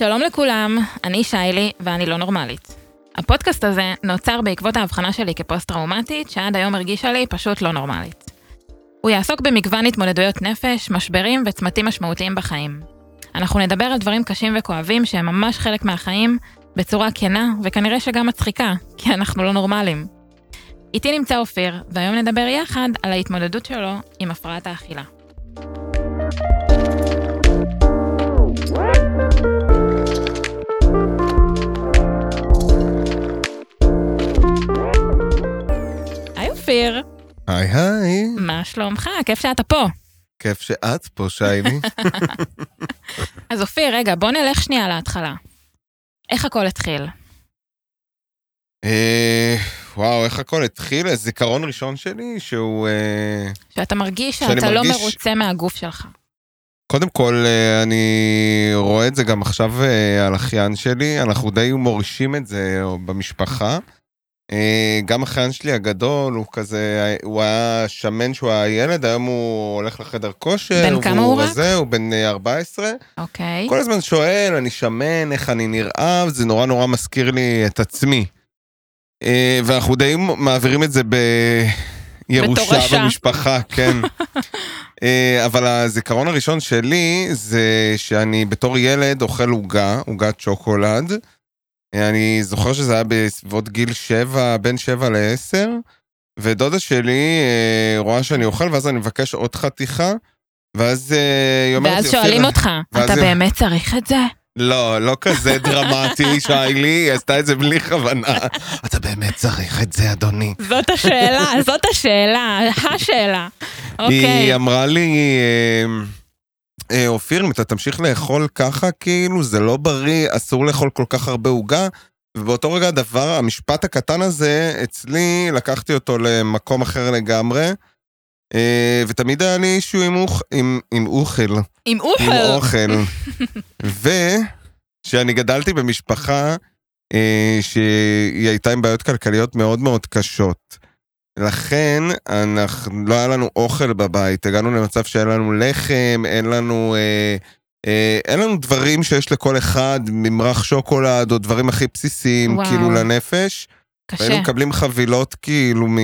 שלום לכולם, אני שיילי ואני לא נורמלית. הפודקאסט הזה נוצר בעקבות ההבחנה שלי כפוסט-טראומטית, שעד היום הרגישה לי פשוט לא נורמלית. הוא יעסוק במגוון התמודדויות נפש, משברים וצמתים משמעותיים בחיים. אנחנו נדבר על דברים קשים וכואבים שהם ממש חלק מהחיים, בצורה כנה וכנראה שגם מצחיקה, כי אנחנו לא נורמלים. איתי נמצא אופיר, והיום נדבר יחד על ההתמודדות שלו עם הפרעת האכילה. אופיר, היי היי, מה שלומך? כיף שאתה פה. כיף שאת פה שיילי. אז אופיר, רגע, בוא נלך שנייה להתחלה. איך הכל התחיל? אה, וואו, איך הכל התחיל? הזיכרון ראשון שלי שהוא... אה, שאתה מרגיש שאתה לא מרגיש- מרוצה מהגוף שלך. קודם כל, אה, אני רואה את זה גם עכשיו אה, על אחיין שלי, אנחנו די מורישים את זה במשפחה. אה, גם אחיין שלי הגדול, הוא כזה, הוא היה שמן שהוא היה ילד, היום הוא הולך לחדר כושר. בן כמה הוא רק? רזה, הוא בן אה, 14. אוקיי. כל הזמן שואל, אני שמן, איך אני נראה, זה נורא נורא מזכיר לי את עצמי. אה, ואנחנו די מעבירים את זה בירושה בתורשה. במשפחה, כן. אה, אבל הזיכרון הראשון שלי זה שאני בתור ילד אוכל עוגה, עוגת שוקולד. אני זוכר שזה היה בסביבות גיל שבע, בין שבע לעשר, ודודה שלי אה, רואה שאני אוכל, ואז אני מבקש עוד חתיכה, ואז אה, היא אומרת ואז "אופיר, שואלים אותך, אתה באמת צריך את זה? לא, לא כזה דרמטי, שיילי, היא עשתה את זה בלי כוונה. אתה באמת צריך את זה, אדוני. זאת השאלה, זאת השאלה, השאלה. אוקיי. היא אמרה לי, אה, אופיר, אם אתה תמשיך לאכול ככה, כאילו, זה לא בריא, אסור לאכול כל כך הרבה עוגה. ובאותו רגע הדבר, המשפט הקטן הזה, אצלי, לקחתי אותו למקום אחר לגמרי. אה, ותמיד היה לי אישו עם אוכ- עם- עם אוכל. עם עם אוכל. אוכל. ושאני גדלתי במשפחה אה, שהיא הייתה עם בעיות כלכליות מאוד מאוד קשות. לכן אנחנו, לא היה לנו אוכל בבית, הגענו למצב שאין לנו לחם, אין לנו, אה, אה, אין לנו דברים שיש לכל אחד, ממרח שוקולד או דברים הכי בסיסיים, וואו. כאילו לנפש. קשה. והיינו מקבלים חבילות כאילו מ...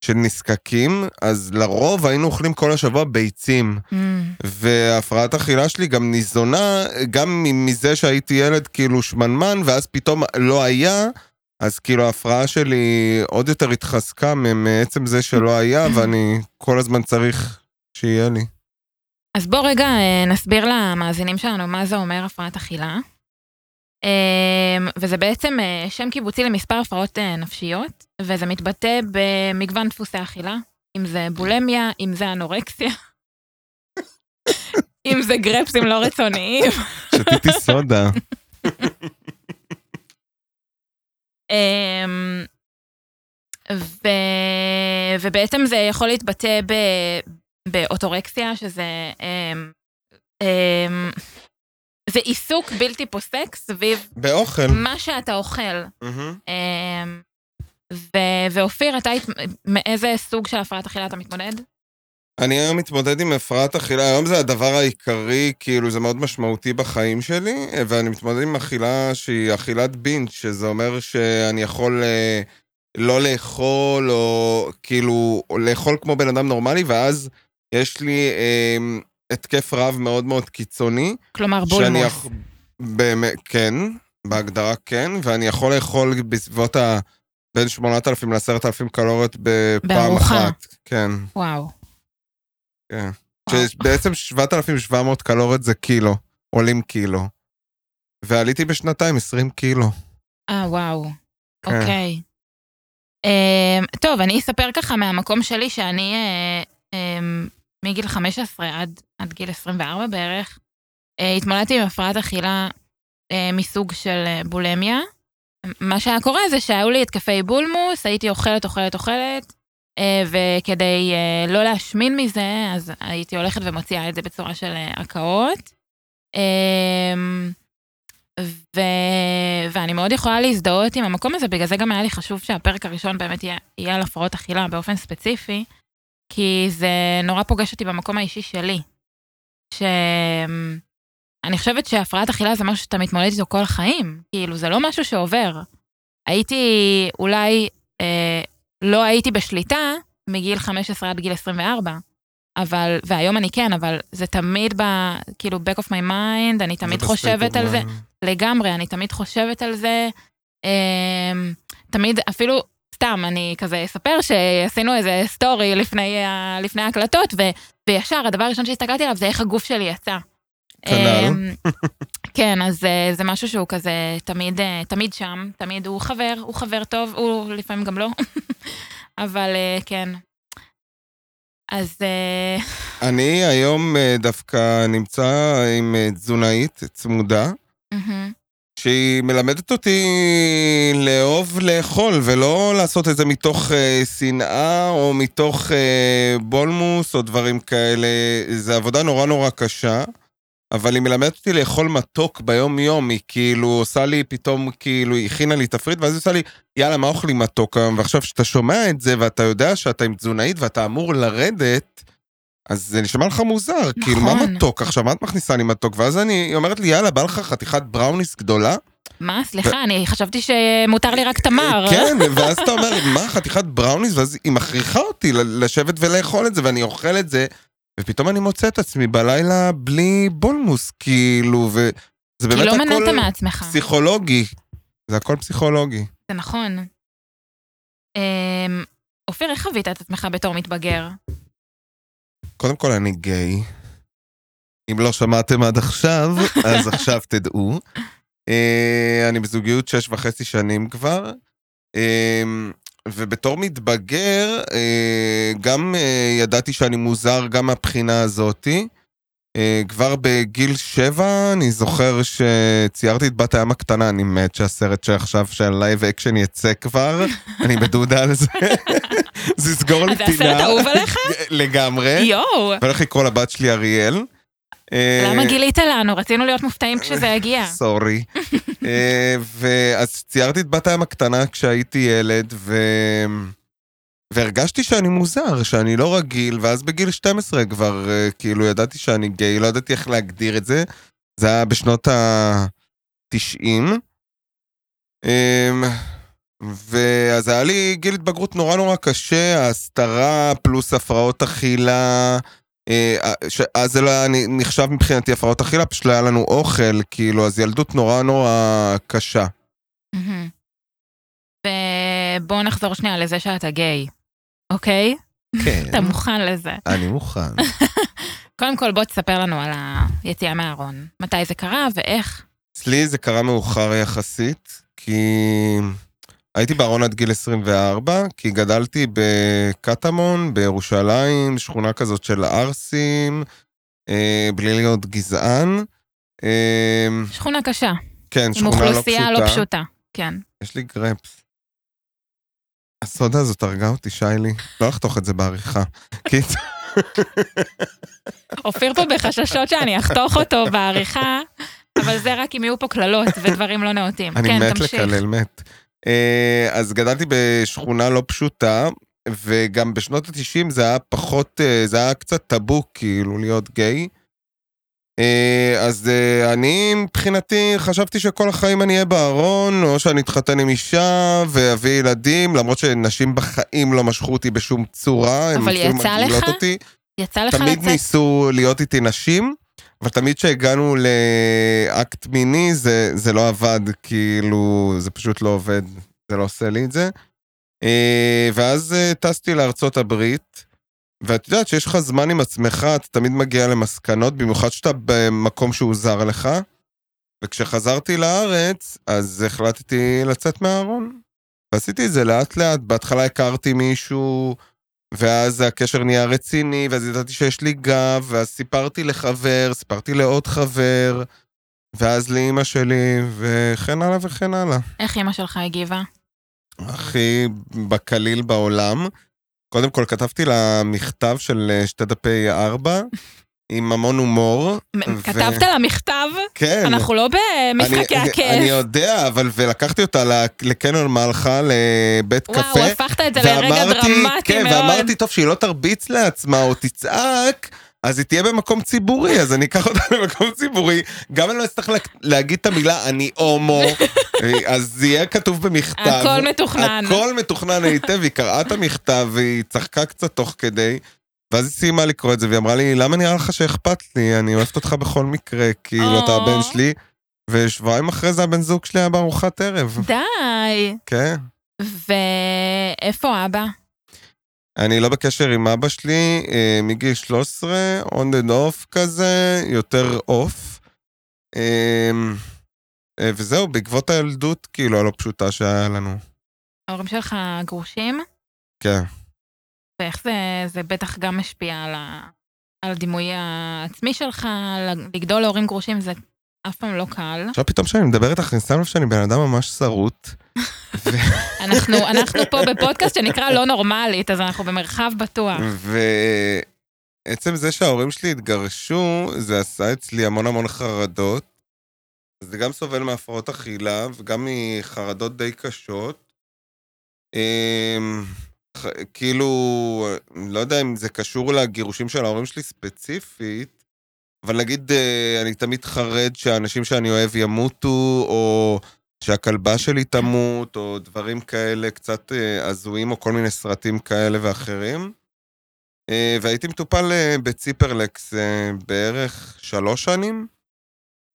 של נזקקים, אז לרוב היינו אוכלים כל השבוע ביצים. Mm, והפרעת אכילה שלי גם ניזונה, גם מזה שהייתי ילד כאילו שמנמן, ואז פתאום לא היה, אז כאילו ההפרעה שלי עוד יותר התחזקה מעצם זה שלא היה, ואני כל הזמן צריך שיהיה לי. אז בוא רגע אה, נסביר למאזינים שלנו מה זה אומר הפרעת אכילה. אה, וזה בעצם אה, שם קיבוצי למספר הפרעות אה, נפשיות, וזה מתבטא במגוון דפוסי אכילה, אם זה בולמיה, אם זה אנורקסיה, אם זה גרפסים לא רצוניים. שתיתי סודה. אמ, ו... ובעצם זה יכול להתבטא ב... באוטורקסיה, שזה... אמ, אמ, זה עיסוק בלתי פוסק סביב באוכל. מה שאתה אוכל. אמ, ו... ואופיר, אתה מאיזה סוג של הפרעת אכילה אתה מתמודד? אני היום מתמודד עם הפרעת אכילה, היום זה הדבר העיקרי, כאילו זה מאוד משמעותי בחיים שלי, ואני מתמודד עם אכילה שהיא אכילת בינץ', שזה אומר שאני יכול אה, לא לאכול, או כאילו, לאכול כמו בן אדם נורמלי, ואז יש לי אה, התקף רב מאוד מאוד קיצוני. כלומר בולמוס. יכ- באמת, כן, בהגדרה כן, ואני יכול לאכול בסביבות ה... בין 8,000 ל-10,000 קלוריות בפעם בארוחה. אחת. כן. וואו. כן. שבעצם 7,700 קלוריות זה קילו, עולים קילו. ועליתי בשנתיים 20 קילו. אה, וואו. כן. אוקיי. אמ, טוב, אני אספר ככה מהמקום שלי שאני אה, אמ, מגיל 15 עד, עד גיל 24 בערך, אה, התמודדתי עם הפרעת אכילה אה, מסוג של אה, בולמיה. מה שהיה קורה זה שהיו לי התקפי בולמוס, הייתי אוכלת, אוכלת, אוכלת, אה, וכדי אה, לא להשמין מזה, אז הייתי הולכת ומוציאה את זה בצורה של אה, הקאות. אמ, ו... ואני מאוד יכולה להזדהות עם המקום הזה, בגלל זה גם היה לי חשוב שהפרק הראשון באמת יהיה, יהיה על הפרעות אכילה באופן ספציפי, כי זה נורא פוגש אותי במקום האישי שלי. אני חושבת שהפרעת אכילה זה משהו שאתה מתמודד איתו כל החיים. כאילו, זה לא משהו שעובר. הייתי, אולי, אה, לא הייתי בשליטה מגיל 15 עד גיל 24. אבל, והיום אני כן, אבל זה תמיד ב... כאילו, back of my mind, אני תמיד חושבת על זה. לגמרי, אני תמיד חושבת על זה. אה, תמיד, אפילו, סתם, אני כזה אספר שעשינו איזה סטורי לפני, לפני ההקלטות, ו, וישר, הדבר הראשון שהסתכלתי עליו זה איך הגוף שלי יצא. כנ"ל. כן, אז אה, זה משהו שהוא כזה תמיד, אה, תמיד שם, תמיד הוא חבר, הוא חבר טוב, הוא לפעמים גם לא, אבל אה, כן. אז אני היום דווקא נמצא עם תזונאית צמודה, שהיא מלמדת אותי לאהוב לאכול, ולא לעשות את זה מתוך אה, שנאה או מתוך בולמוס או דברים כאלה. זו עבודה נורא נורא קשה, אבל היא מלמדת אותי לאכול מתוק ביום-יום. היא כאילו עושה לי פתאום, כאילו, היא הכינה לי תפריט, ואז היא עושה לי, יאללה, מה אוכלים מתוק היום? ועכשיו, כשאתה שומע את זה, ואתה יודע שאתה עם תזונאית ואתה אמור לרדת, אז זה נשמע לך מוזר, כאילו, מה נכון. מתוק עכשיו? מה את מכניסה לי מתוק? ואז אני, היא אומרת לי, יאללה, בא לך חתיכת בראוניס גדולה? מה, סליחה, אני חשבתי שמותר לי רק תמר. כן, ואז אתה אומר, מה, חתיכת בראוניס? ואז היא מכריחה אותי לשבת ולאכול את זה, ואני אוכל את זה, ופתאום אני מוצא את עצמי בלילה בלי בולמוס, כאילו, וזה כי באמת לא הכל מנעת מעצמך, פסיכולוגי. זה הכל פסיכולוגי. זה נכון. אמ, אופיר, איך חווית את עצמך בתור מתבגר? קודם כל, אני גיי. אם לא שמעתם עד עכשיו, אז עכשיו תדעו. אה, אני בזוגיות שש וחצי שנים כבר, אה, ובתור מתבגר, אה, גם אה, ידעתי שאני מוזר גם מהבחינה הזאתי. אה, כבר בגיל שבע, אני זוכר שציירתי את בת הים הקטנה, אני מת שהסרט שעכשיו של live action יצא כבר, אני בדודה על זה. זה יסגור לי אז זה פינה. הסרט אהוב עליך? לגמרי. יואו, ואני הולך לקרוא לבת שלי אריאל. אה, למה גילית לנו? רצינו להיות מופתעים כשזה יגיע. סורי. אה, ואז ציירתי את בת הים הקטנה כשהייתי ילד, ו... והרגשתי שאני מוזר, שאני לא רגיל, ואז בגיל 12 כבר, אה, כאילו, ידעתי שאני גיי, לא ידעתי איך להגדיר את זה. זה היה בשנות ה-90. ואז היה לי גיל התבגרות נורא נורא קשה, ההסתרה פלוס הפרעות אכילה. אה, ש- אז זה לא היה נחשב מבחינתי הפרעות אכילה, פשוט לא היה לנו אוכל, כאילו, אז ילדות נורא נורא קשה. ובואו נחזור שנייה לזה שאתה גיי, אוקיי? כן, אתה מוכן לזה. אני מוכן. קודם כל בוא תספר לנו על היציאה מהארון. מתי זה קרה ואיך. אצלי זה קרה מאוחר יחסית, כי הייתי בארון עד גיל 24, כי גדלתי בקטמון, בירושלים, שכונה כזאת של ערסים, אה, בלי להיות גזען. אה, שכונה קשה, כן, עם שכונה לא אוכלוסייה לא פשוטה. פשוטה. כן. יש לי גרפס. הסודה הזאת הרגה אותי, שיילי. לא אחתוך את זה בעריכה. קיצור, אופיר פה בחששות שאני אחתוך אותו בעריכה, אבל זה רק אם יהיו פה קללות ודברים לא נאותים. אני כן, מת תמשיך. לקלל, מת. אה, אז גדלתי בשכונה לא פשוטה, וגם בשנות ה-90 זה היה פחות, אה, זה היה קצת טאבו כאילו להיות גיי. אה, אז אני מבחינתי חשבתי שכל החיים אני אהיה בארון, או שאני אתחתן עם אישה ואביא ילדים, למרות שנשים בחיים לא משכו אותי בשום צורה, אבל יצא לך? אותי. יצא לך תמיד לצאת? ניסו להיות איתי נשים, אבל תמיד כשהגענו לאקט מיני זה, זה לא עבד, כאילו, זה פשוט לא עובד, זה לא עושה לי את זה. אה, ואז אה, טסתי לארצות הברית, ואת יודעת שיש לך זמן עם עצמך, אתה תמיד מגיע למסקנות, במיוחד שאתה במקום שהוא זר לך. וכשחזרתי לארץ, אז החלטתי לצאת מהארון. ועשיתי את זה לאט לאט, בהתחלה הכרתי מישהו, ואז הקשר נהיה רציני, ואז ידעתי שיש לי גב, ואז סיפרתי לחבר, סיפרתי לעוד חבר, ואז לאימא שלי, וכן הלאה וכן הלאה. איך אימא שלך הגיבה? הכי בקליל בעולם. קודם כל כתבתי לה מכתב של אה, שתי דפי ארבע, עם המון הומור. מ- ו- כתבת לה מכתב? כן. אנחנו לא במשחקי הכיף. אני יודע, אבל ולקחתי אותה ל- לקניון מלחה, לבית קפה. וואו, הפכת את זה לרגע דרמטי כן, מאוד. ואמרתי, טוב, שהיא לא תרביץ לעצמה או תצעק, אז היא תהיה במקום ציבורי, אז אני אקח אותה למקום ציבורי. גם אני לא אצטרך לה- להגיד את המילה אני הומו, אז זה יהיה כתוב במכתב. הכל מתוכנן. הכל מתוכנן היטב, היא קראה את המכתב והיא צחקה קצת תוך כדי. ואז היא סיימה לקרוא את זה והיא אמרה לי, למה נראה לך שאכפת לי? אני אוהבת אותך בכל מקרה, כאילו אתה. הבן שלי. ושבועיים אחרי זה הבן זוג שלי היה בארוחת ערב. די. כן. ואיפה אבא? אני לא בקשר עם אבא שלי אה, מגיל 13, on and off כזה, יותר off. אה, אה, וזהו, בעקבות הילדות, כאילו, הלא פשוטה שהיה לנו. ההורים שלך גרושים? כן. ואיך זה, זה בטח גם משפיע על, ה, על הדימוי העצמי שלך, על- לגדול להורים גרושים זה אף פעם לא קל. עכשיו פתאום כשאני מדבר איתך, אני שם לב שאני בן אדם ממש שרוט. אנחנו, אנחנו פה בפודקאסט שנקרא לא נורמלית, אז אנחנו במרחב בטוח. ועצם זה שההורים שלי התגרשו, זה עשה אצלי המון המון חרדות. זה גם סובל מהפרעות אכילה וגם מחרדות די קשות. כאילו, לא יודע אם זה קשור לגירושים של ההורים שלי ספציפית, אבל נגיד, אה, אני תמיד חרד שהאנשים שאני אוהב ימותו, או שהכלבה שלי תמות, או דברים כאלה קצת אה, הזויים, או כל מיני סרטים כאלה ואחרים. אה, והייתי מטופל בציפרלקס בערך שלוש שנים,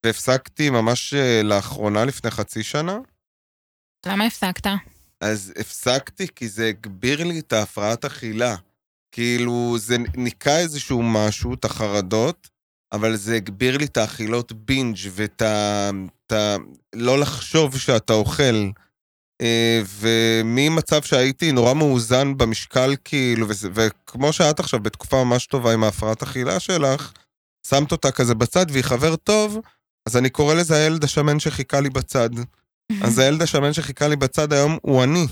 והפסקתי ממש לאחרונה, לפני חצי שנה. למה הפסקת? אז הפסקתי כי זה הגביר לי את ההפרעת אכילה. כאילו, זה ניקה איזשהו משהו, את החרדות, אבל זה הגביר לי את האכילות בינג' ואת ה... ה... לא לחשוב שאתה אוכל. אה, וממצב שהייתי נורא מאוזן במשקל, כאילו, וזה- וכמו שאת עכשיו בתקופה ממש טובה עם ההפרעת אכילה שלך, שמת אותה כזה בצד והיא חבר טוב, אז אני קורא לזה הילד השמן שחיכה לי בצד. אז הילד השמן שחיכה לי בצד היום הוא אני.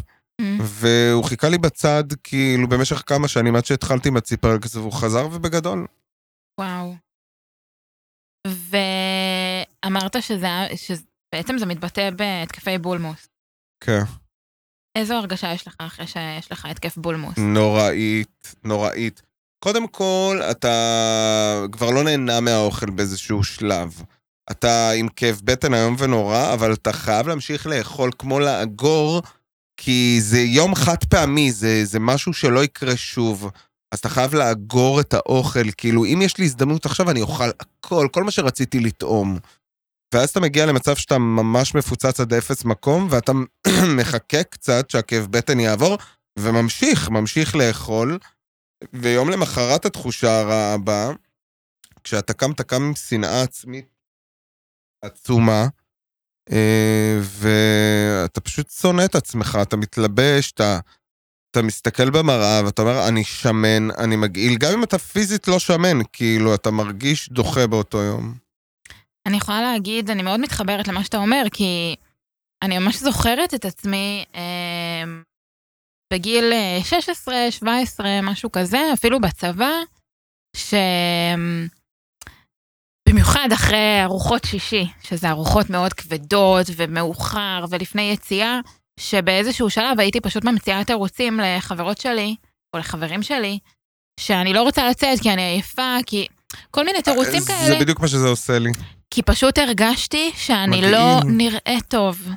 והוא חיכה לי בצד כאילו במשך כמה שנים עד שהתחלתי עם הציפרלקס והוא חזר ובגדול. וואו. ואמרת שזה, שבעצם זה מתבטא בהתקפי בולמוס. כן. איזו הרגשה יש לך אחרי שיש לך התקף בולמוס? נוראית, נוראית. קודם כל, אתה כבר לא נהנה מהאוכל באיזשהו שלב. אתה עם כאב בטן איום ונורא, אבל אתה חייב להמשיך לאכול כמו לאגור, כי זה יום חד פעמי, זה, זה משהו שלא יקרה שוב. אז אתה חייב לאגור את האוכל, כאילו, אם יש לי הזדמנות עכשיו, אני אוכל הכל, כל מה שרציתי לטעום. ואז אתה מגיע למצב שאתה ממש מפוצץ עד אפס מקום, ואתה מחכה קצת שהכאב בטן יעבור, וממשיך, ממשיך לאכול. ויום למחרת התחושה הרעה הבאה, כשאתה קם, אתה קם עם שנאה עצמית עצומה, אה, ואתה פשוט שונא את עצמך, אתה מתלבש, אתה, אתה מסתכל במראה ואתה אומר, אני שמן, אני מגעיל, גם אם אתה פיזית לא שמן, כאילו, אתה מרגיש דוחה באותו יום. אני יכולה להגיד, אני מאוד מתחברת למה שאתה אומר, כי אני ממש זוכרת את עצמי אה, בגיל אה, 16, 17, משהו כזה, אפילו בצבא, ש... במיוחד אחרי ארוחות שישי, שזה ארוחות מאוד כבדות ומאוחר ולפני יציאה, שבאיזשהו שלב הייתי פשוט ממציאה תירוצים לחברות שלי, או לחברים שלי, שאני לא רוצה לצאת כי אני עייפה, כי כל מיני תירוצים כאלה. זה בדיוק מה שזה עושה לי. כי פשוט הרגשתי שאני מגעיל. לא נראית טוב,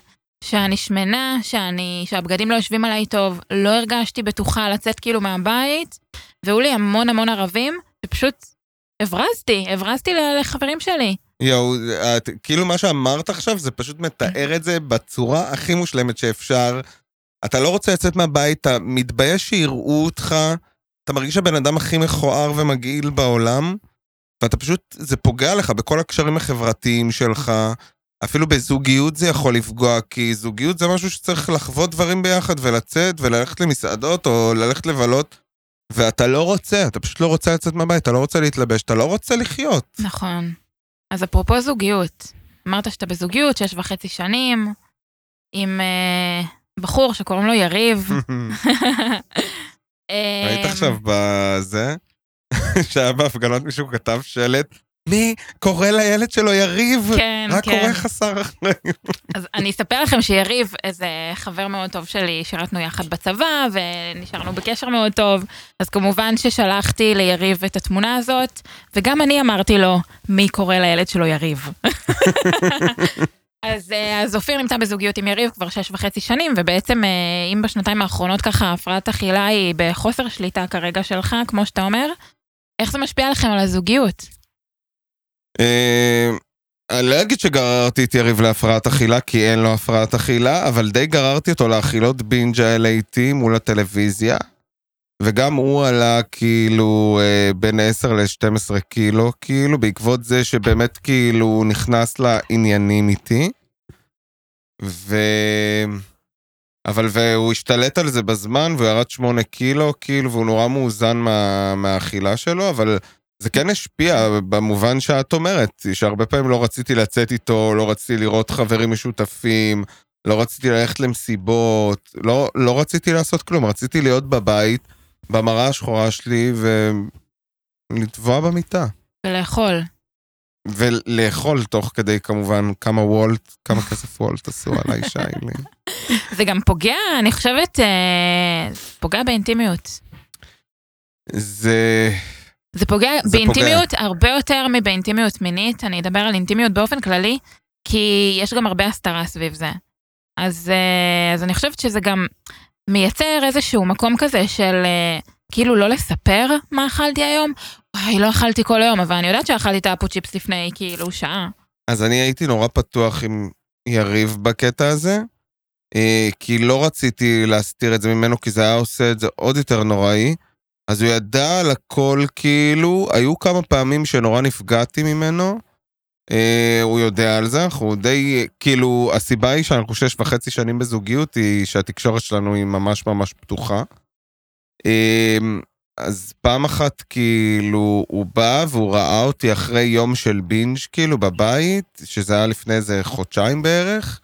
שאני שמנה, שאני, שהבגדים לא יושבים עליי טוב, לא הרגשתי בטוחה לצאת כאילו מהבית, והיו לי המון המון ערבים, ופשוט הברזתי, הברזתי לחברים שלי. יואו, כאילו מה שאמרת עכשיו זה פשוט מתאר את זה בצורה הכי מושלמת שאפשר. אתה לא רוצה לצאת מהבית, אתה מתבייש שיראו אותך, אתה מרגיש הבן אדם הכי מכוער ומגעיל בעולם, ואתה פשוט, זה פוגע לך בכל הקשרים החברתיים שלך. אפילו בזוגיות זה יכול לפגוע, כי זוגיות זה משהו שצריך לחוות דברים ביחד ולצאת וללכת למסעדות או ללכת לבלות, ואתה לא רוצה, אתה פשוט לא רוצה לצאת מהבית, אתה לא רוצה להתלבש, אתה לא רוצה לחיות. נכון. אז אפרופו זוגיות, אמרת שאתה בזוגיות שש וחצי שנים, עם אה, בחור שקוראים לו יריב. היית עכשיו בזה, שהיה בהפגנות מישהו כתב שלט, מי קורא לילד שלו יריב? כן, רק כן. קורא חסר אחריות. אז אני אספר לכם שיריב, איזה חבר מאוד טוב שלי, שירתנו יחד בצבא, ונשארנו בקשר מאוד טוב, אז כמובן ששלחתי ליריב את התמונה הזאת, וגם אני אמרתי לו, מי קורא לילד שלו יריב? אז, אה, אז אופיר נמצא בזוגיות עם יריב כבר שש וחצי שנים, ובעצם אה, אם בשנתיים האחרונות ככה הפרעת אכילה היא בחוסר שליטה כרגע שלך, כמו שאתה אומר, איך זה משפיע לכם על הזוגיות? אה, אני לא אגיד שגררתי את יריב להפרעת אכילה, כי אין לו הפרעת אכילה, אבל די גררתי אותו לאכילות בינג' האלה איתי מול הטלוויזיה. וגם הוא עלה כאילו אה, בין 10 ל-12 קילו, כאילו, בעקבות זה שבאמת כאילו נכנס לעניינים איתי. ו... אבל והוא השתלט על זה בזמן, והוא ירד 8 קילו, כאילו, והוא נורא מאוזן מה... מהאכילה שלו, אבל זה כן השפיע במובן שאת אומרת, שהרבה פעמים לא רציתי לצאת איתו, לא רציתי לראות חברים משותפים, לא רציתי ללכת למסיבות, לא, לא רציתי לעשות כלום, רציתי להיות בבית, במראה השחורה שלי, ולטבוע במיטה. ולאכול. ולאכול תוך כדי כמובן כמה וולט, כמה כסף וולט עשו עליי שיילי. זה גם פוגע, אני חושבת, אה, פוגע באינטימיות. זה... זה פוגע זה באינטימיות הרבה יותר מבאינטימיות מינית, אני אדבר על אינטימיות באופן כללי, כי יש גם הרבה הסתרה סביב זה. אז, אה, אז אני חושבת שזה גם מייצר איזשהו מקום כזה של אה, כאילו לא לספר מה אכלתי היום. וואי, לא אכלתי כל היום, אבל אני יודעת שאכלתי את האפו צ'יפס לפני כאילו שעה. אז אני הייתי נורא פתוח עם יריב בקטע הזה, אה, כי לא רציתי להסתיר את זה ממנו, כי זה היה עושה את זה עוד יותר נוראי. אז הוא ידע על הכל כאילו, היו כמה פעמים שנורא נפגעתי ממנו. אה, הוא יודע על זה, אנחנו די, כאילו, הסיבה היא שאנחנו שש וחצי שנים בזוגיות, היא שהתקשורת שלנו היא ממש ממש פתוחה. אה, אז פעם אחת כאילו הוא בא והוא ראה אותי אחרי יום של בינג' כאילו בבית, שזה היה לפני איזה חודשיים בערך,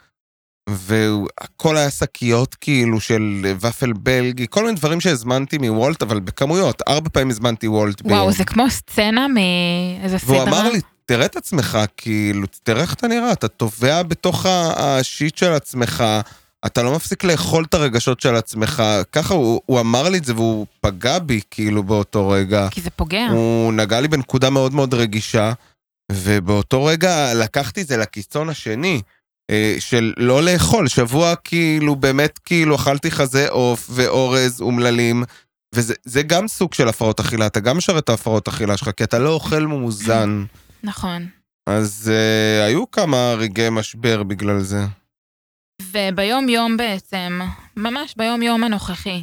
והכל היה שקיות כאילו של ופל בלגי, כל מיני דברים שהזמנתי מוולט, אבל בכמויות, ארבע פעמים הזמנתי וולט ביום. וואו, זה כמו סצנה מאיזה סדרה. והוא אמר לי, תראה את עצמך, כאילו, תראה איך אתה נראה, אתה טובע בתוך השיט של עצמך, אתה לא מפסיק לאכול את הרגשות של עצמך. ככה הוא, הוא אמר לי את זה והוא פגע בי, כאילו, באותו רגע. כי זה פוגע. הוא נגע לי בנקודה מאוד מאוד רגישה, ובאותו רגע לקחתי את זה לקיצון השני, של לא לאכול. שבוע כאילו, באמת כאילו, אכלתי חזה עוף ואורז אומללים, וזה זה גם סוג של הפרעות אכילה, אתה גם משרת את ההפרעות אכילה שלך, כי אתה לא אוכל מאוזן. נכון. אז uh, היו כמה רגעי משבר בגלל זה. וביום יום בעצם, ממש ביום יום הנוכחי,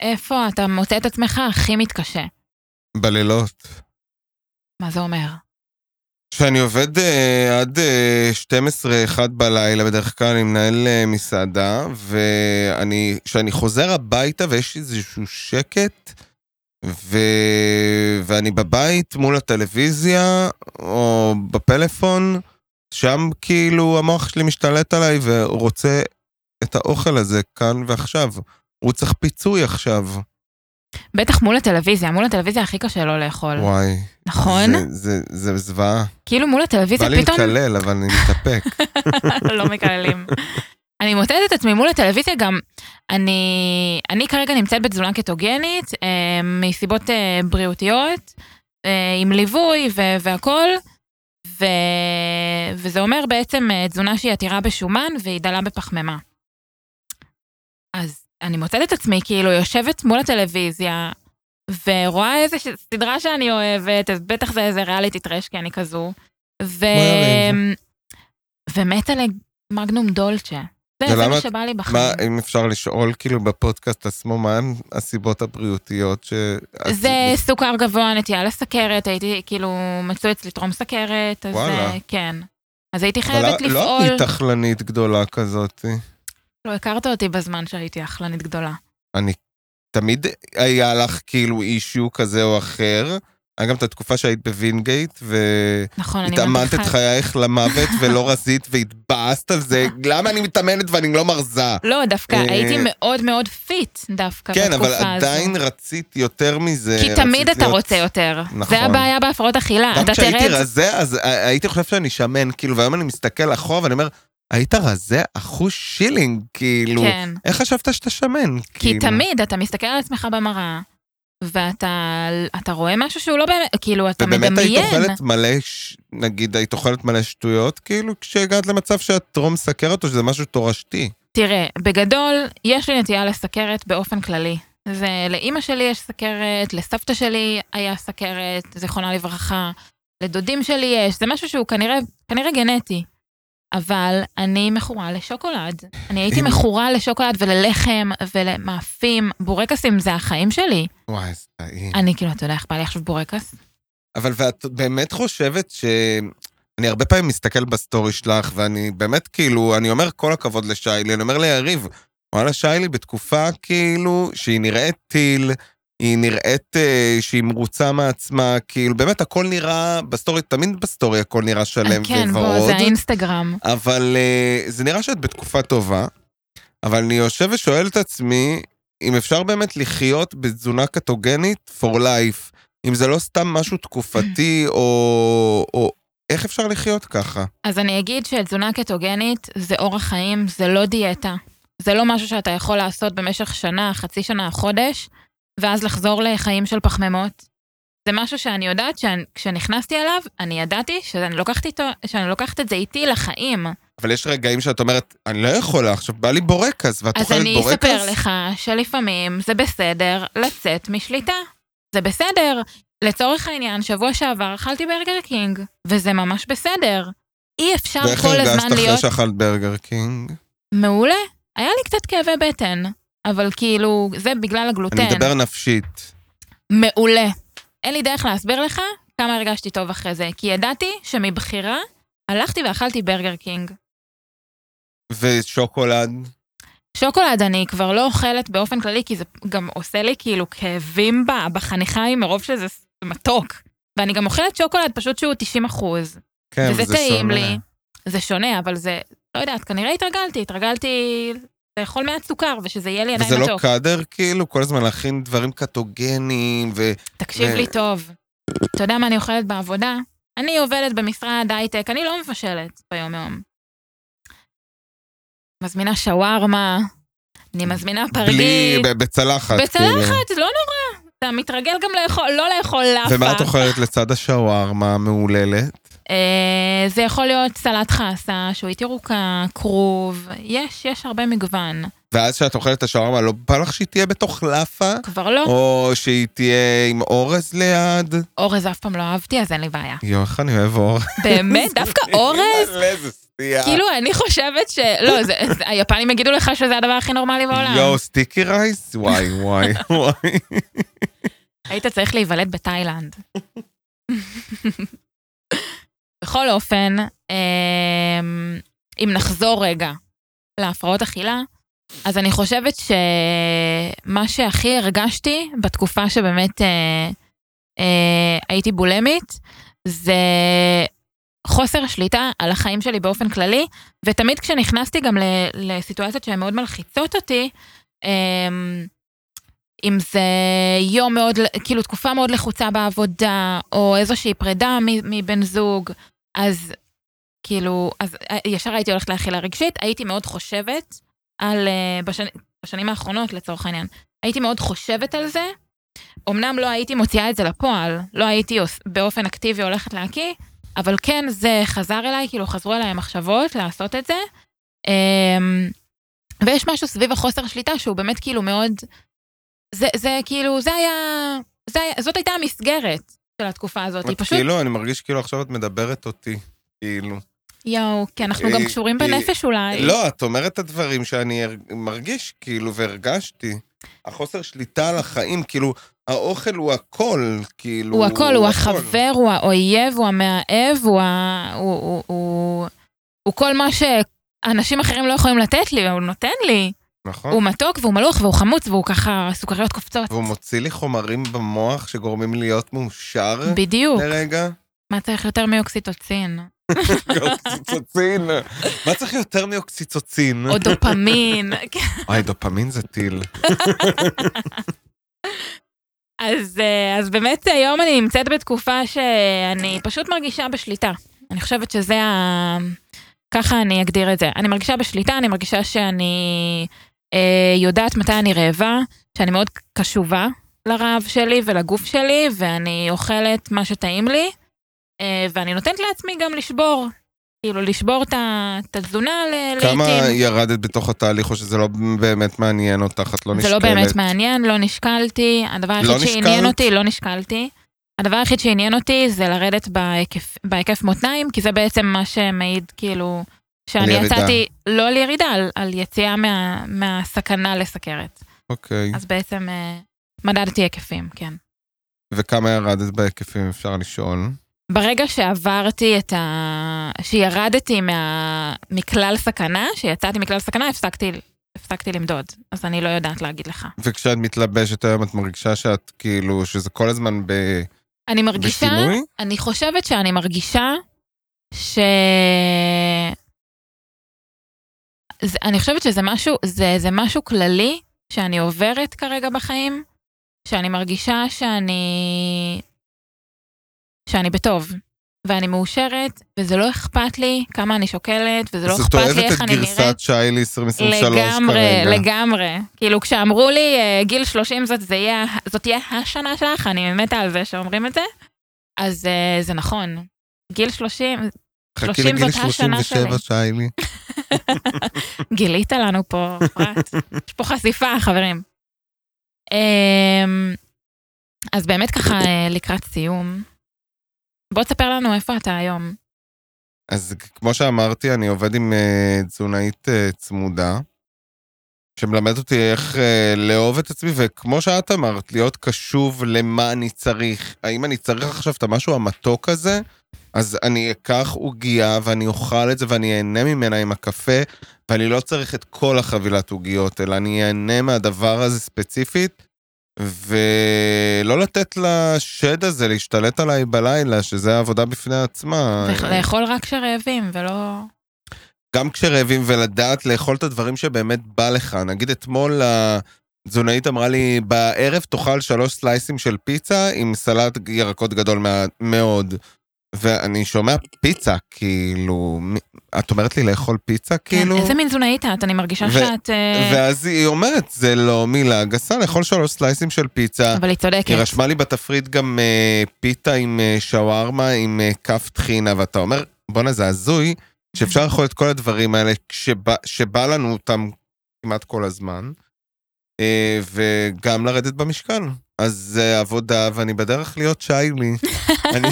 איפה אתה מוצא את עצמך הכי מתקשה? בלילות. מה זה אומר? כשאני עובד uh, עד uh, 12-1 בלילה, בדרך כלל אני מנהל uh, מסעדה, ואני, כשאני חוזר הביתה ויש איזשהו שקט, ו... ואני בבית מול הטלוויזיה, או בפלאפון, שם כאילו המוח שלי משתלט עליי ורוצה את האוכל הזה כאן ועכשיו. הוא צריך פיצוי עכשיו. בטח מול הטלוויזיה, מול הטלוויזיה הכי קשה לא לאכול. וואי. נכון? זה, זה, זה זוועה. כאילו מול הטלוויזיה בא לי פתאום... לקלל, אבל אני מתאפק. לא מקללים. אני מוצאת את עצמי מול הטלוויזיה גם, אני, אני כרגע נמצאת בתזונה קטוגנית, אה, מסיבות אה, בריאותיות, אה, עם ליווי ו- והכול, ו- וזה אומר בעצם אה, תזונה שהיא עתירה בשומן והיא דלה בפחמימה. אז אני מוצאת את עצמי כאילו יושבת מול הטלוויזיה, ורואה איזה ש- סדרה שאני אוהבת, אז בטח זה איזה ריאליטי טרש, כי אני כזו. ו... ומתה למגנום דולצ'ה. זה, ולמה מה את- שבא לי בחיים. מה, אם אפשר לשאול כאילו בפודקאסט עצמו, מה הם הסיבות הבריאותיות ש... זה סוכר גבוה, נטייה לסכרת, הייתי כאילו מצאו אצלי טרום סכרת, אז וואלה. כן. אז הייתי חייבת לא- לפעול. לא היית אכלנית גדולה כזאת. לא הכרת אותי בזמן שהייתי אכלנית גדולה. אני... תמיד היה לך כאילו issue כזה או אחר, היה גם את התקופה שהיית בווינגייט, נכון, והתאמנת את מדריכה. חייך למוות ולא רזית והתבאסת על זה, למה אני מתאמנת ואני לא מרזה? לא, דווקא אה, הייתי מאוד מאוד fit דווקא כן, בתקופה אבל הזו. עדיין רצית יותר מזה. כי תמיד אתה רוצה יותר. נכון. זה הבעיה בהפרעות אכילה. גם כשהייתי. רזה, אז הייתי חושב שאני שמן, כאילו, והיום אני מסתכל אחורה ואני אומר, היית רזה אחושילינג, כאילו, כן. איך חשבת שאתה שמן? כי כאילו? תמיד אתה מסתכל על עצמך במראה, ואתה אתה רואה משהו שהוא לא באמת, כאילו, אתה ובאמת היית מדמיין. אוכלת מלא, נגיד, היית אוכלת מלא שטויות, כאילו, כשהגעת למצב שאת טרום סכרת, או שזה משהו תורשתי? תראה, בגדול, יש לי נטייה לסכרת באופן כללי. זה לאימא שלי יש סכרת, לסבתא שלי היה סכרת, זיכרונה לברכה, לדודים שלי יש, זה משהו שהוא כנראה, כנראה גנטי. אבל אני מכורה לשוקולד. אני הייתי מכורה לשוקולד וללחם ולמאפים. בורקסים זה החיים שלי. וואי, איזה טעים. אני כאילו, אתה יודע איך בא לי עכשיו בורקס? אבל ואת באמת חושבת ש... אני הרבה פעמים מסתכל בסטורי שלך, ואני באמת כאילו, אני אומר כל הכבוד לשיילי, אני אומר ליריב, וואלה, שיילי בתקופה כאילו שהיא נראית טיל, היא נראית אה, שהיא מרוצה מעצמה, כאילו באמת הכל נראה, בסטורי, תמיד בסטורי הכל נראה שלם כן, בוא, וורוד. זה האינסטגרם. אבל אה, זה נראה שאת בתקופה טובה, אבל אני יושב ושואל את עצמי, אם אפשר באמת לחיות בתזונה קטוגנית for life, אם זה לא סתם משהו תקופתי, או, או איך אפשר לחיות ככה? אז אני אגיד שתזונה קטוגנית זה אורח חיים, זה לא דיאטה. זה לא משהו שאתה יכול לעשות במשך שנה, חצי שנה, חודש, ואז לחזור לחיים של פחמימות. זה משהו שאני יודעת שכשנכנסתי אליו, אני ידעתי שאני לוקחת, איתו, שאני לוקחת את זה איתי לחיים. אבל יש רגעים שאת אומרת, אני לא יכולה, עכשיו בא לי בורקס, ואת אז אוכלת אני בורקס? אספר לך שלפעמים זה בסדר לצאת משליטה. זה בסדר. לצורך העניין, שבוע שעבר אכלתי ברגר קינג, וזה ממש בסדר. אי אפשר ואיך כל הרגשת הזמן אחרי להיות שאכלת ברגר קינג? מעולה. היה לי קצת כאבי בטן, אבל כאילו, זה בגלל הגלוטן. אני מדבר נפשית. מעולה. אין לי דרך להסביר לך כמה הרגשתי טוב אחרי זה, כי ידעתי שמבחירה הלכתי ואכלתי ברגר קינג. ושוקולד? שוקולד אני כבר לא אוכלת באופן כללי, כי זה גם עושה לי כאילו כאבים בחניכיים מרוב שזה מתוק. ואני גם אוכלת שוקולד פשוט שהוא 90 אחוז. כן, וזה טעים שונה. לי. זה שונה, אבל זה, לא יודעת, כנראה התרגלתי, התרגלתי לאכול מעט סוכר, ושזה יהיה לי עדיין וזה לא מתוק. קאדר, כאילו? כל הזמן להכין דברים קטוגנים, ו... תקשיב ו- לי טוב, אתה יודע מה אני אוכלת בעבודה? אני עובדת במשרד הייטק, אני לא מבשלת ביום-יום. מזמינה שווארמה, אני מזמינה בלי... פרגית. ב- בצלחת, כאילו. בצלחת, לא נורא. אתה מתרגל גם לאכול, לא לאכול לאפה. ומה את אוכלת לצד השווארמה המהוללת? אה, זה יכול להיות סלט חסה, שועית ירוקה, כרוב, יש, יש הרבה מגוון. ואז כשאת אוכלת את השווארמה, לא בא לך שהיא תהיה בתוך לאפה? כבר לא. או שהיא תהיה עם אורז ליד? אורז אף פעם לא אהבתי, אז אין לי בעיה. יואו, איך אני אוהב אורז. באמת? דווקא אורז? כאילו, אני חושבת ש... לא, היפנים יגידו לך שזה הדבר הכי נורמלי בעולם. יואו, סטיקי רייס? וואי, וואי, וואי. היית צריך להיוולד בתאילנד. בכל אופן, אמ, אם נחזור רגע להפרעות אכילה, אז אני חושבת שמה שהכי הרגשתי בתקופה שבאמת אה, אה, הייתי בולמית, זה חוסר שליטה על החיים שלי באופן כללי, ותמיד כשנכנסתי גם לסיטואציות שהן מאוד מלחיצות אותי, אמ, אם זה יום מאוד, כאילו תקופה מאוד לחוצה בעבודה, או איזושהי פרידה מבן זוג, אז כאילו, אז אה, ישר הייתי הולכת לאכילה רגשית, הייתי מאוד חושבת על, אה, בשני, בשנים האחרונות לצורך העניין, הייתי מאוד חושבת על זה, אמנם לא הייתי מוציאה את זה לפועל, לא הייתי באופן אקטיבי הולכת להקיא, אבל כן, זה חזר אליי, כאילו חזרו אליי המחשבות לעשות את זה. אמ, ויש משהו סביב החוסר שליטה שהוא באמת כאילו מאוד, זה, זה כאילו, זה היה, זה היה, זאת הייתה המסגרת של התקופה הזאת, היא פשוט, כאילו, אני מרגיש כאילו עכשיו את מדברת אותי. כאילו. יואו, כי אנחנו גם אה, קשורים בנפש אולי. לא, את אומרת את הדברים שאני מרגיש, כאילו, והרגשתי. החוסר שליטה על החיים, כאילו, האוכל הוא הכל, כאילו... הוא הכל, הוא החבר, הוא האויב, הוא המאהב, הוא, ה... הוא כל מה שאנשים אחרים לא יכולים לתת לי, הוא נותן לי. נכון. הוא מתוק והוא מלוך והוא חמוץ והוא ככה, סוכריות קופצות. והוא מוציא לי חומרים במוח שגורמים לי להיות מאושר בדיוק. לרגע. מה צריך יותר מאוקסיטוצין? אוקסיצוצין. מה צריך יותר מאוקסיצוצין? או דופמין. וואי, דופמין זה טיל. אז, אה, אז באמת היום אני נמצאת בתקופה שאני פשוט מרגישה בשליטה. אני חושבת שזה ה... ככה אני אגדיר את זה. אני מרגישה בשליטה, אני מרגישה שאני יודעת מתי אני רעבה, שאני מאוד קשובה לרעב שלי ולגוף שלי, ואני אוכלת מה שטעים לי, אה, ואני נותנת לעצמי גם לשבור. כאילו, לשבור את התזונה ל- כמה. ירדת בתוך התהליך, או שזה לא באמת מעניין אותך, את לא נשקלת? זה לא באמת מעניין, לא נשקלתי. הדבר היחיד לא שעניין? אותי, לא נשקלתי. הדבר היחיד שעניין אותי זה לרדת בהיקף, בהיקף מותניים, כי זה בעצם מה שמעיד כאילו, שאני. יצאתי לא על ירידה, על, על יציאה מה, מהסכנה לסכרת. אוקיי. אז בעצם אה, מדדתי היקפים, כן. וכמה ירדת בהיקפים, אפשר לשאול? ברגע שעברתי את ה... שירדתי מה... מכלל סכנה, שיצאתי מכלל סכנה, הפסקתי, הפסקתי למדוד. אז אני לא יודעת להגיד לך. וכשאת מתלבשת היום, את מרגישה שאת כאילו, שזה כל הזמן ב... אני מרגישה, בשינוי? אני חושבת שאני מרגישה ש... זה, אני חושבת שזה משהו, זה, זה משהו כללי שאני עוברת כרגע בחיים, שאני מרגישה שאני... שאני בטוב, ואני מאושרת, וזה לא אכפת לי כמה אני שוקלת, וזה לא אז את אכפת לי אוהבת איך את אני נראית. גרסת שיילי 2023 לגמרי, כרגע. לגמרי. כאילו, כשאמרו לי, אה, גיל 30 זאת, זה יהיה, זאת תהיה השנה שלך, אני מתה על זה שאומרים את זה, אז אה, זה נכון. גיל 30, חכי 30 לגיל זאת השנה 37 שיילי. גילית לנו פה, אפרת. יש פה חשיפה, חברים. אמ, אז באמת ככה, אה, לקראת סיום, בוא תספר לנו איפה אתה היום. אז כמו שאמרתי, אני עובד עם אה, תזונאית אה, צמודה, שמלמדת אותי איך אה, לאהוב את עצמי, וכמו שאת אמרת, להיות קשוב למה אני צריך. האם אני צריך עכשיו את המשהו המתוק הזה? אז אני אקח עוגייה ואני אוכל את זה ואני אהנה ממנה עם הקפה, ואני לא צריך את כל החבילת עוגיות, אלא אני אהנה מהדבר הזה ספציפית, ולא לתת לשד הזה להשתלט עליי בלילה, שזה עבודה בפני עצמה. לאכול רק כשרעבים, ולא... גם כשרעבים ולדעת לאכול את הדברים שבאמת בא לך. נגיד אתמול התזונאית אמרה לי, בערב תאכל שלוש סלייסים של פיצה עם סלט ירקות גדול מאוד. ואני שומע פיצה, כאילו, את אומרת לי לאכול פיצה, כאילו? כן, איזה מין תזונאית את? אני מרגישה שאת... אה, ואז היא אומרת, זה לא מילה גסה, לאכול שלוש סלייסים של פיצה. אבל היא צודקת. היא רשמה לי בתפריט גם אה, פיתה עם אה, שווארמה עם כף טחינה, ואתה אומר, בואנה זה הזוי, שאפשר לאכול את כל הדברים האלה שבא לנו אותם כמעט כל הזמן, וגם לרדת במשקל. אז זה עבודה, ואני בדרך להיות שיילי. אני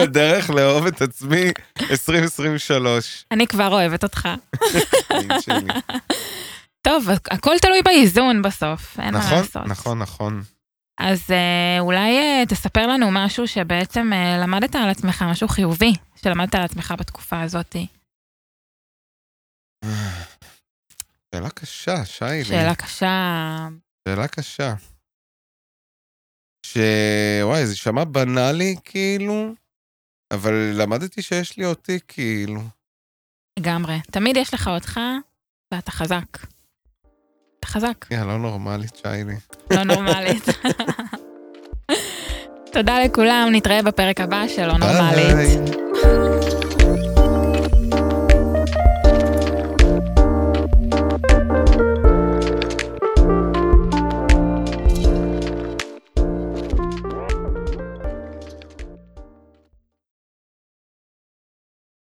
בדרך לאהוב את עצמי 2023. אני כבר אוהבת אותך. טוב, הכל תלוי באיזון בסוף, אין מה נכון, לעשות. נכון, נכון. אז אה, אולי אה, תספר לנו משהו שבעצם אה, למדת על עצמך, משהו חיובי שלמדת על עצמך בתקופה הזאת. שאלה קשה, שיילי. שאלה קשה. שאלה קשה. ש... וואי, זה יישמע בנאלי, כאילו, אבל למדתי שיש לי אותי, כאילו. לגמרי. תמיד יש לך אותך, ואתה חזק. אתה חזק, יא, לא נורמלית, שיילי. לא נורמלית. תודה לכולם, נתראה בפרק הבא של לא נורמלית.